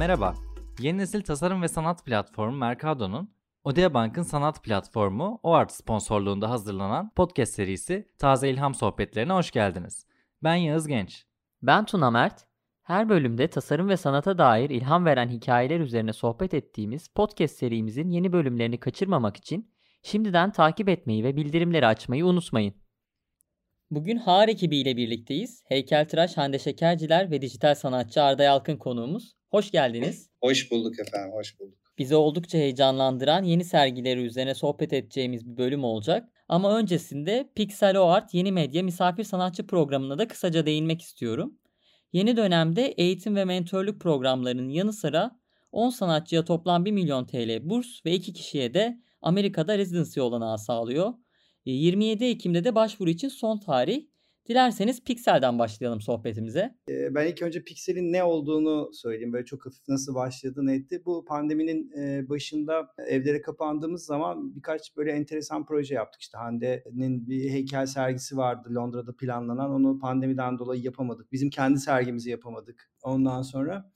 Merhaba, yeni nesil tasarım ve sanat platformu Mercado'nun Odea Bank'ın sanat platformu OART sponsorluğunda hazırlanan podcast serisi Taze İlham Sohbetlerine hoş geldiniz. Ben Yağız Genç. Ben Tuna Mert. Her bölümde tasarım ve sanata dair ilham veren hikayeler üzerine sohbet ettiğimiz podcast serimizin yeni bölümlerini kaçırmamak için şimdiden takip etmeyi ve bildirimleri açmayı unutmayın. Bugün Har ekibiyle birlikteyiz. Heykeltıraş Hande Şekerciler ve dijital sanatçı Arda Yalkın konuğumuz. Hoş geldiniz. Hoş bulduk efendim, hoş bulduk. Bizi oldukça heyecanlandıran yeni sergileri üzerine sohbet edeceğimiz bir bölüm olacak. Ama öncesinde Pixel Art Yeni Medya Misafir Sanatçı programına da kısaca değinmek istiyorum. Yeni dönemde eğitim ve mentorluk programlarının yanı sıra 10 sanatçıya toplam 1 milyon TL burs ve 2 kişiye de Amerika'da residency olanağı sağlıyor. 27 Ekim'de de başvuru için son tarih. Dilerseniz Pixel'den başlayalım sohbetimize. Ben ilk önce Pixel'in ne olduğunu söyleyeyim. Böyle çok hafif nasıl başladı ne etti. Bu pandeminin başında evlere kapandığımız zaman birkaç böyle enteresan proje yaptık. İşte Hande'nin bir heykel sergisi vardı Londra'da planlanan. Onu pandemiden dolayı yapamadık. Bizim kendi sergimizi yapamadık. Ondan sonra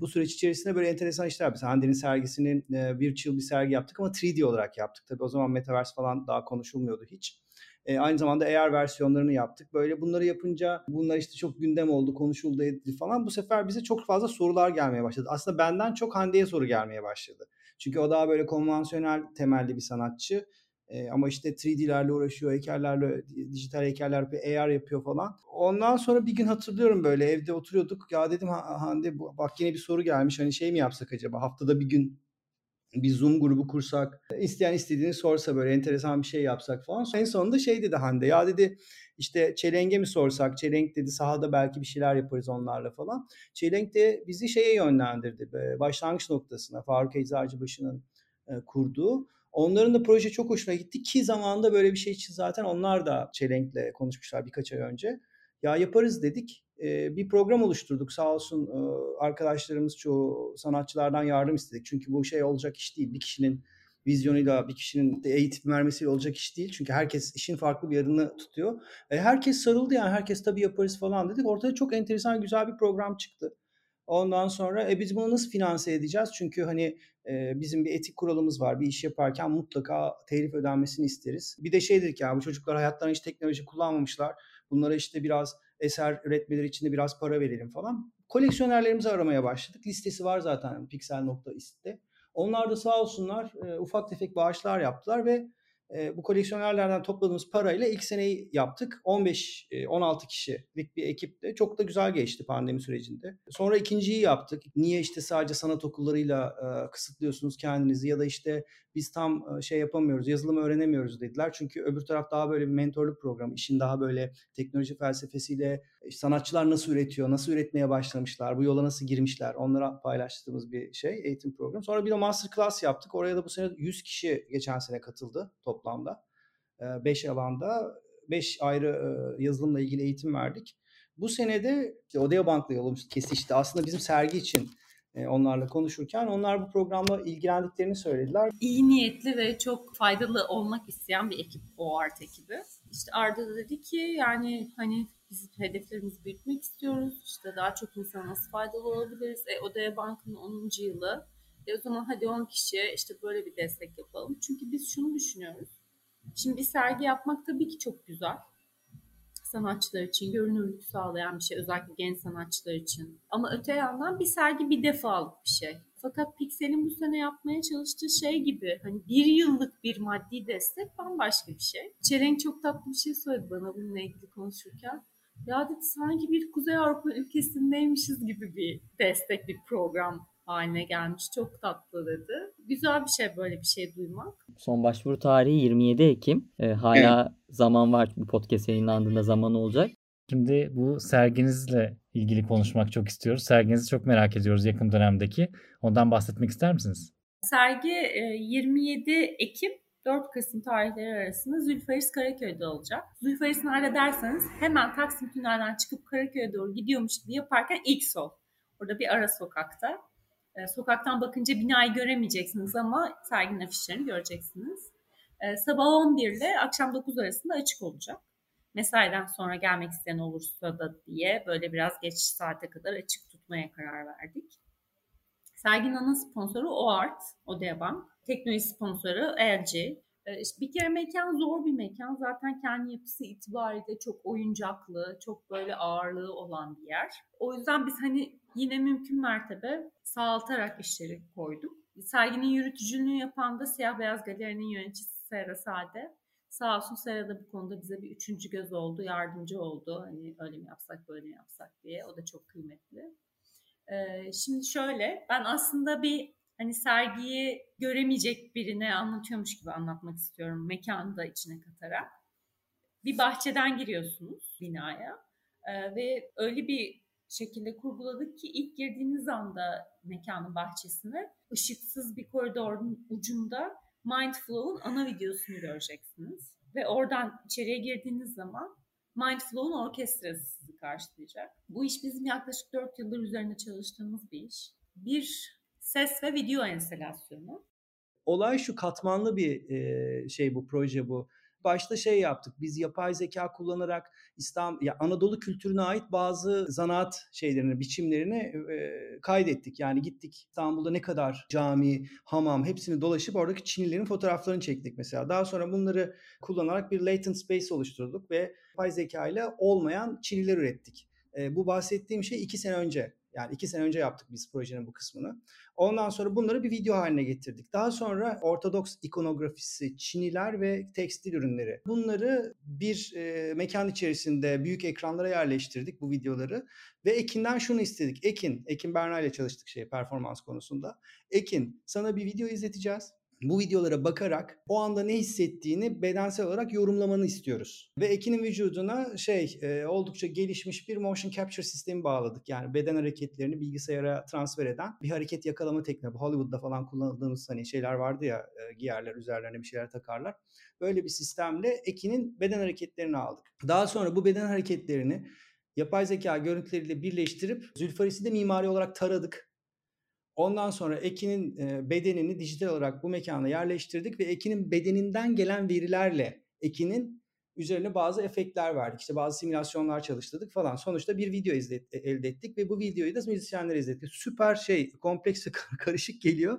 bu süreç içerisinde böyle enteresan işler yaptık. Hande'nin sergisinin virtual bir sergi yaptık ama 3D olarak yaptık. Tabii o zaman Metaverse falan daha konuşulmuyordu hiç. E, aynı zamanda AR versiyonlarını yaptık. Böyle bunları yapınca bunlar işte çok gündem oldu, konuşuldu edildi falan. Bu sefer bize çok fazla sorular gelmeye başladı. Aslında benden çok Hande'ye soru gelmeye başladı. Çünkü o daha böyle konvansiyonel temelli bir sanatçı. E, ama işte 3D'lerle uğraşıyor, heykellerle, dijital heykeller yapıyor, AR yapıyor falan. Ondan sonra bir gün hatırlıyorum böyle evde oturuyorduk. Ya dedim Hande bak yine bir soru gelmiş. Hani şey mi yapsak acaba? Haftada bir gün bir Zoom grubu kursak, isteyen istediğini sorsa böyle enteresan bir şey yapsak falan. En sonunda şey dedi Hande ya dedi işte Çelenk'e mi sorsak? Çelenk dedi sahada belki bir şeyler yaparız onlarla falan. Çelenk de bizi şeye yönlendirdi. Başlangıç noktasına Faruk Eczacıbaşı'nın kurduğu. Onların da proje çok hoşuna gitti ki zamanında böyle bir şey için zaten onlar da Çelenk'le konuşmuşlar birkaç ay önce. Ya yaparız dedik bir program oluşturduk. Sağ olsun arkadaşlarımız çoğu sanatçılardan yardım istedik. Çünkü bu şey olacak iş değil. Bir kişinin vizyonuyla bir kişinin eğitim vermesiyle olacak iş değil. Çünkü herkes işin farklı bir yarını tutuyor. E, herkes sarıldı yani herkes tabii yaparız falan dedik. Ortaya çok enteresan güzel bir program çıktı. Ondan sonra e, biz bunu nasıl finanse edeceğiz? Çünkü hani e, bizim bir etik kuralımız var. Bir iş yaparken mutlaka telif ödenmesini isteriz. Bir de şey dedik ya bu çocuklar hayatlarında hiç teknoloji kullanmamışlar. Bunlara işte biraz eser üretmeleri için de biraz para verelim falan. Koleksiyonerlerimizi aramaya başladık. Listesi var zaten pixel.ist'te. Onlar da sağ olsunlar e, ufak tefek bağışlar yaptılar ve e, bu koleksiyonerlerden topladığımız parayla ilk seneyi yaptık. 15-16 e, kişilik bir ekiple. Çok da güzel geçti pandemi sürecinde. Sonra ikinciyi yaptık. Niye işte sadece sanat okullarıyla e, kısıtlıyorsunuz kendinizi ya da işte biz tam şey yapamıyoruz, yazılım öğrenemiyoruz dediler. Çünkü öbür taraf daha böyle bir mentorluk programı. işin daha böyle teknoloji felsefesiyle sanatçılar nasıl üretiyor, nasıl üretmeye başlamışlar, bu yola nasıl girmişler onlara paylaştığımız bir şey, eğitim programı. Sonra bir de masterclass yaptık. Oraya da bu sene 100 kişi geçen sene katıldı toplamda. 5 alanda 5 ayrı yazılımla ilgili eğitim verdik. Bu senede işte Odea Bank'la yolumuz kesişti. Aslında bizim sergi için onlarla konuşurken onlar bu programla ilgilendiklerini söylediler. İyi niyetli ve çok faydalı olmak isteyen bir ekip o art ekibi. İşte Arda da dedi ki yani hani biz hedeflerimizi büyütmek istiyoruz. İşte daha çok insana nasıl faydalı olabiliriz? E, Odaya Bank'ın 10. yılı. E, o zaman hadi 10 kişiye işte böyle bir destek yapalım. Çünkü biz şunu düşünüyoruz. Şimdi bir sergi yapmak tabii ki çok güzel. Sanatçılar için görünürlük sağlayan bir şey. Özellikle genç sanatçılar için. Ama öte yandan bir sergi bir defalık bir şey. Fakat Pixel'in bu sene yapmaya çalıştığı şey gibi hani bir yıllık bir maddi destek bambaşka bir şey. Çelenk çok tatlı bir şey söyledi bana bununla ilgili konuşurken. Ya dedi sanki bir Kuzey Avrupa ülkesindeymişiz gibi bir destek bir program haline gelmiş. Çok tatlı dedi. Güzel bir şey böyle bir şey duymak. Son başvuru tarihi 27 Ekim. Ee, hala evet. zaman var. Bu podcast yayınlandığında zaman olacak. Şimdi bu serginizle ilgili konuşmak çok istiyoruz. Serginizi çok merak ediyoruz yakın dönemdeki. Ondan bahsetmek ister misiniz? Sergi 27 e, Ekim 4 Kasım tarihleri arasında Zülfaris Karaköy'de olacak. Zülfaris nerede derseniz hemen Taksim Tünel'den çıkıp Karaköy'e doğru gidiyormuş gibi yaparken ilk sol. Orada bir ara sokakta. E, sokaktan bakınca binayı göremeyeceksiniz ama serginin afişlerini göreceksiniz. E, sabah 11 ile akşam 9 arasında açık olacak. Mesaiden sonra gelmek isteyen olursa da diye böyle biraz geç saate kadar açık tutmaya karar verdik. Serginin ana sponsoru OART, Odea Bank. Teknoloji sponsoru LG. Ee, bir kere mekan zor bir mekan. Zaten kendi yapısı itibariyle çok oyuncaklı, çok böyle ağırlığı olan bir yer. O yüzden biz hani yine mümkün mertebe sağaltarak işleri koyduk. Serginin yürütücülüğünü yapan da Siyah Beyaz Galeri'nin yöneticisi Sera Sade. Sağ olsun Sera da bu konuda bize bir üçüncü göz oldu, yardımcı oldu. Hani öyle mi yapsak, böyle mi yapsak diye. O da çok kıymetli. Ee, şimdi şöyle, ben aslında bir hani sergiyi göremeyecek birine anlatıyormuş gibi anlatmak istiyorum mekanı da içine katarak. Bir bahçeden giriyorsunuz binaya ee, ve öyle bir şekilde kurguladık ki ilk girdiğiniz anda mekanın bahçesine ışıksız bir koridorun ucunda Mindflow'un ana videosunu göreceksiniz. Ve oradan içeriye girdiğiniz zaman Mindflow'un orkestrası sizi karşılayacak. Bu iş bizim yaklaşık 4 yıldır üzerinde çalıştığımız bir iş. Bir ses ve video enstalasyonu. Olay şu katmanlı bir e, şey bu proje bu. Başta şey yaptık. Biz yapay zeka kullanarak İstanbul ya Anadolu kültürüne ait bazı zanaat şeylerini, biçimlerini e, kaydettik. Yani gittik İstanbul'da ne kadar cami, hamam hepsini dolaşıp oradaki Çinlilerin fotoğraflarını çektik mesela. Daha sonra bunları kullanarak bir latent space oluşturduk ve yapay zeka ile olmayan Çiniler ürettik. E, bu bahsettiğim şey iki sene önce yani iki sene önce yaptık biz projenin bu kısmını. Ondan sonra bunları bir video haline getirdik. Daha sonra Ortodoks ikonografisi, Çiniler ve tekstil ürünleri. Bunları bir e, mekan içerisinde büyük ekranlara yerleştirdik bu videoları. Ve Ekin'den şunu istedik. Ekin, Ekin Berna ile çalıştık şey performans konusunda. Ekin sana bir video izleteceğiz bu videolara bakarak o anda ne hissettiğini bedensel olarak yorumlamanı istiyoruz. Ve Ekin'in vücuduna şey e, oldukça gelişmiş bir motion capture sistemi bağladık. Yani beden hareketlerini bilgisayara transfer eden bir hareket yakalama tekniği. Hollywood'da falan kullandığımız hani şeyler vardı ya e, giyerler üzerlerine bir şeyler takarlar. Böyle bir sistemle Ekin'in beden hareketlerini aldık. Daha sonra bu beden hareketlerini yapay zeka görüntüleriyle birleştirip Zülfaris'i de mimari olarak taradık Ondan sonra Ekin'in bedenini dijital olarak bu mekana yerleştirdik ve Ekin'in bedeninden gelen verilerle Ekin'in üzerine bazı efektler verdik. İşte bazı simülasyonlar çalıştırdık falan. Sonuçta bir video e, elde ettik ve bu videoyu da müzisyenlere izlettik. Süper şey, kompleks karışık geliyor.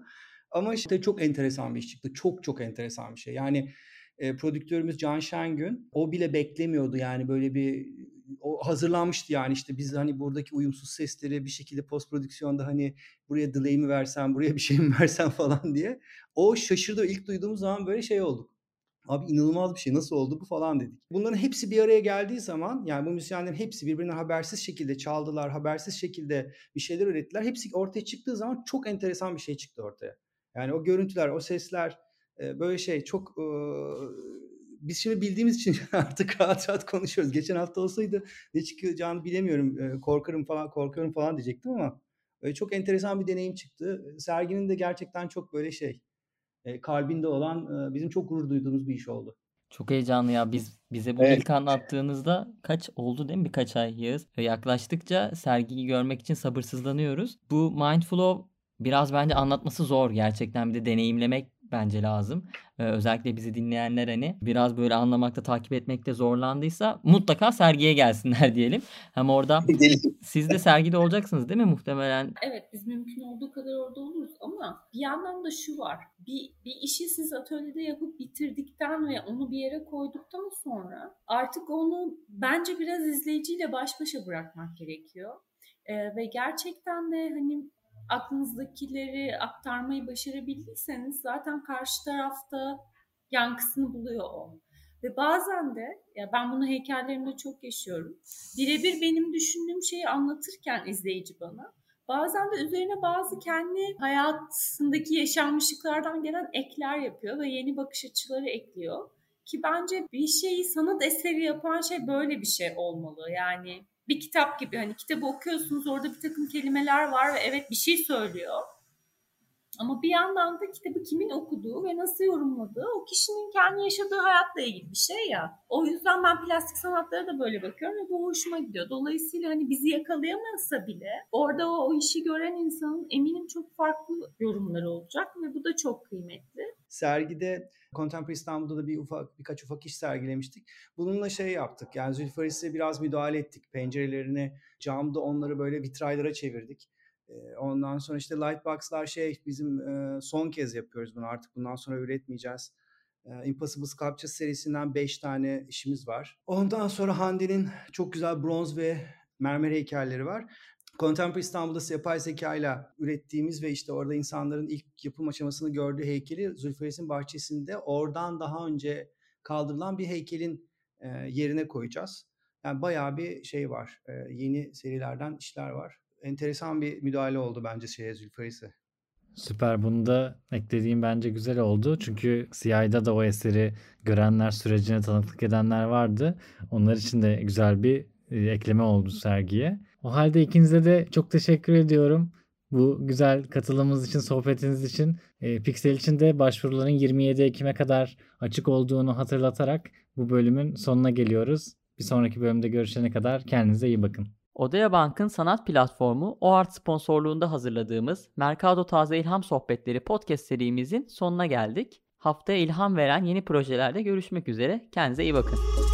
Ama işte çok enteresan bir iş çıktı. Çok çok enteresan bir şey. Yani e, prodüktörümüz Can Şengün o bile beklemiyordu yani böyle bir o hazırlanmıştı yani işte biz hani buradaki uyumsuz sesleri bir şekilde post prodüksiyonda hani buraya delay mi versen buraya bir şey mi versen falan diye. O şaşırdı ilk duyduğumuz zaman böyle şey olduk. Abi inanılmaz bir şey nasıl oldu bu falan dedik. Bunların hepsi bir araya geldiği zaman yani bu müzisyenlerin hepsi birbirinden habersiz şekilde çaldılar, habersiz şekilde bir şeyler ürettiler. Hepsi ortaya çıktığı zaman çok enteresan bir şey çıktı ortaya. Yani o görüntüler, o sesler böyle şey çok biz şimdi bildiğimiz için artık rahat rahat konuşuyoruz. Geçen hafta olsaydı ne çıkacağını bilemiyorum. korkarım falan korkarım falan diyecektim ama çok enteresan bir deneyim çıktı. Serginin de gerçekten çok böyle şey kalbinde olan bizim çok gurur duyduğumuz bir iş oldu. Çok heyecanlı ya. Biz bize bu evet. ilk anlattığınızda kaç oldu değil mi? Birkaç ay Yağız. Yaklaştıkça sergiyi görmek için sabırsızlanıyoruz. Bu Mindflow biraz bence anlatması zor gerçekten bir de deneyimlemek bence lazım. Ee, özellikle bizi dinleyenler hani biraz böyle anlamakta takip etmekte zorlandıysa mutlaka sergiye gelsinler diyelim. Hem orada siz de sergide olacaksınız değil mi muhtemelen? Evet biz mümkün olduğu kadar orada oluruz ama bir yandan da şu var. Bir, bir işi siz atölyede yapıp bitirdikten ve onu bir yere koyduktan sonra artık onu bence biraz izleyiciyle baş başa bırakmak gerekiyor. Ee, ve gerçekten de hani aklınızdakileri aktarmayı başarabildiyseniz zaten karşı tarafta yankısını buluyor o. Ve bazen de ya ben bunu heykellerimde çok yaşıyorum. Birebir benim düşündüğüm şeyi anlatırken izleyici bana bazen de üzerine bazı kendi hayatındaki yaşanmışlıklardan gelen ekler yapıyor ve yeni bakış açıları ekliyor. Ki bence bir şeyi sanat eseri yapan şey böyle bir şey olmalı. Yani bir kitap gibi hani kitabı okuyorsunuz orada bir takım kelimeler var ve evet bir şey söylüyor. Ama bir yandan da kitabı kimin okuduğu ve nasıl yorumladığı o kişinin kendi yaşadığı hayatla ilgili bir şey ya. O yüzden ben plastik sanatlara da böyle bakıyorum ve bu hoşuma gidiyor. Dolayısıyla hani bizi yakalayamasa bile orada o, o işi gören insanın eminim çok farklı yorumları olacak ve bu da çok kıymetli. Sergide Contemporary İstanbul'da da bir ufak birkaç ufak iş sergilemiştik. Bununla şey yaptık. Yani Zülfaris'e biraz müdahale ettik. Pencerelerini camda onları böyle vitraylara çevirdik. Ondan sonra işte Lightbox'lar şey bizim son kez yapıyoruz bunu artık bundan sonra üretmeyeceğiz. Impossible Sculpture serisinden 5 tane işimiz var. Ondan sonra Hande'nin çok güzel bronz ve mermer heykelleri var. Contemporary İstanbul'da yapay zeka ile ürettiğimiz ve işte orada insanların ilk yapım aşamasını gördüğü heykeli Zülfaris'in bahçesinde oradan daha önce kaldırılan bir heykelin yerine koyacağız. Yani bayağı bir şey var. Yeni serilerden işler var. Enteresan bir müdahale oldu bence şeye Zülfaris'e. Süper. Bunu da eklediğim bence güzel oldu. Çünkü CIA'da da o eseri görenler, sürecine tanıklık edenler vardı. Onlar için de güzel bir ekleme oldu sergiye. O halde ikinize de çok teşekkür ediyorum. Bu güzel katılımınız için, sohbetiniz için. E, Pixel için de başvuruların 27 Ekim'e kadar açık olduğunu hatırlatarak bu bölümün sonuna geliyoruz. Bir sonraki bölümde görüşene kadar kendinize iyi bakın. Odea Bank'ın sanat platformu OART sponsorluğunda hazırladığımız Mercado Taze İlham Sohbetleri podcast serimizin sonuna geldik. Haftaya ilham veren yeni projelerde görüşmek üzere. Kendinize iyi bakın.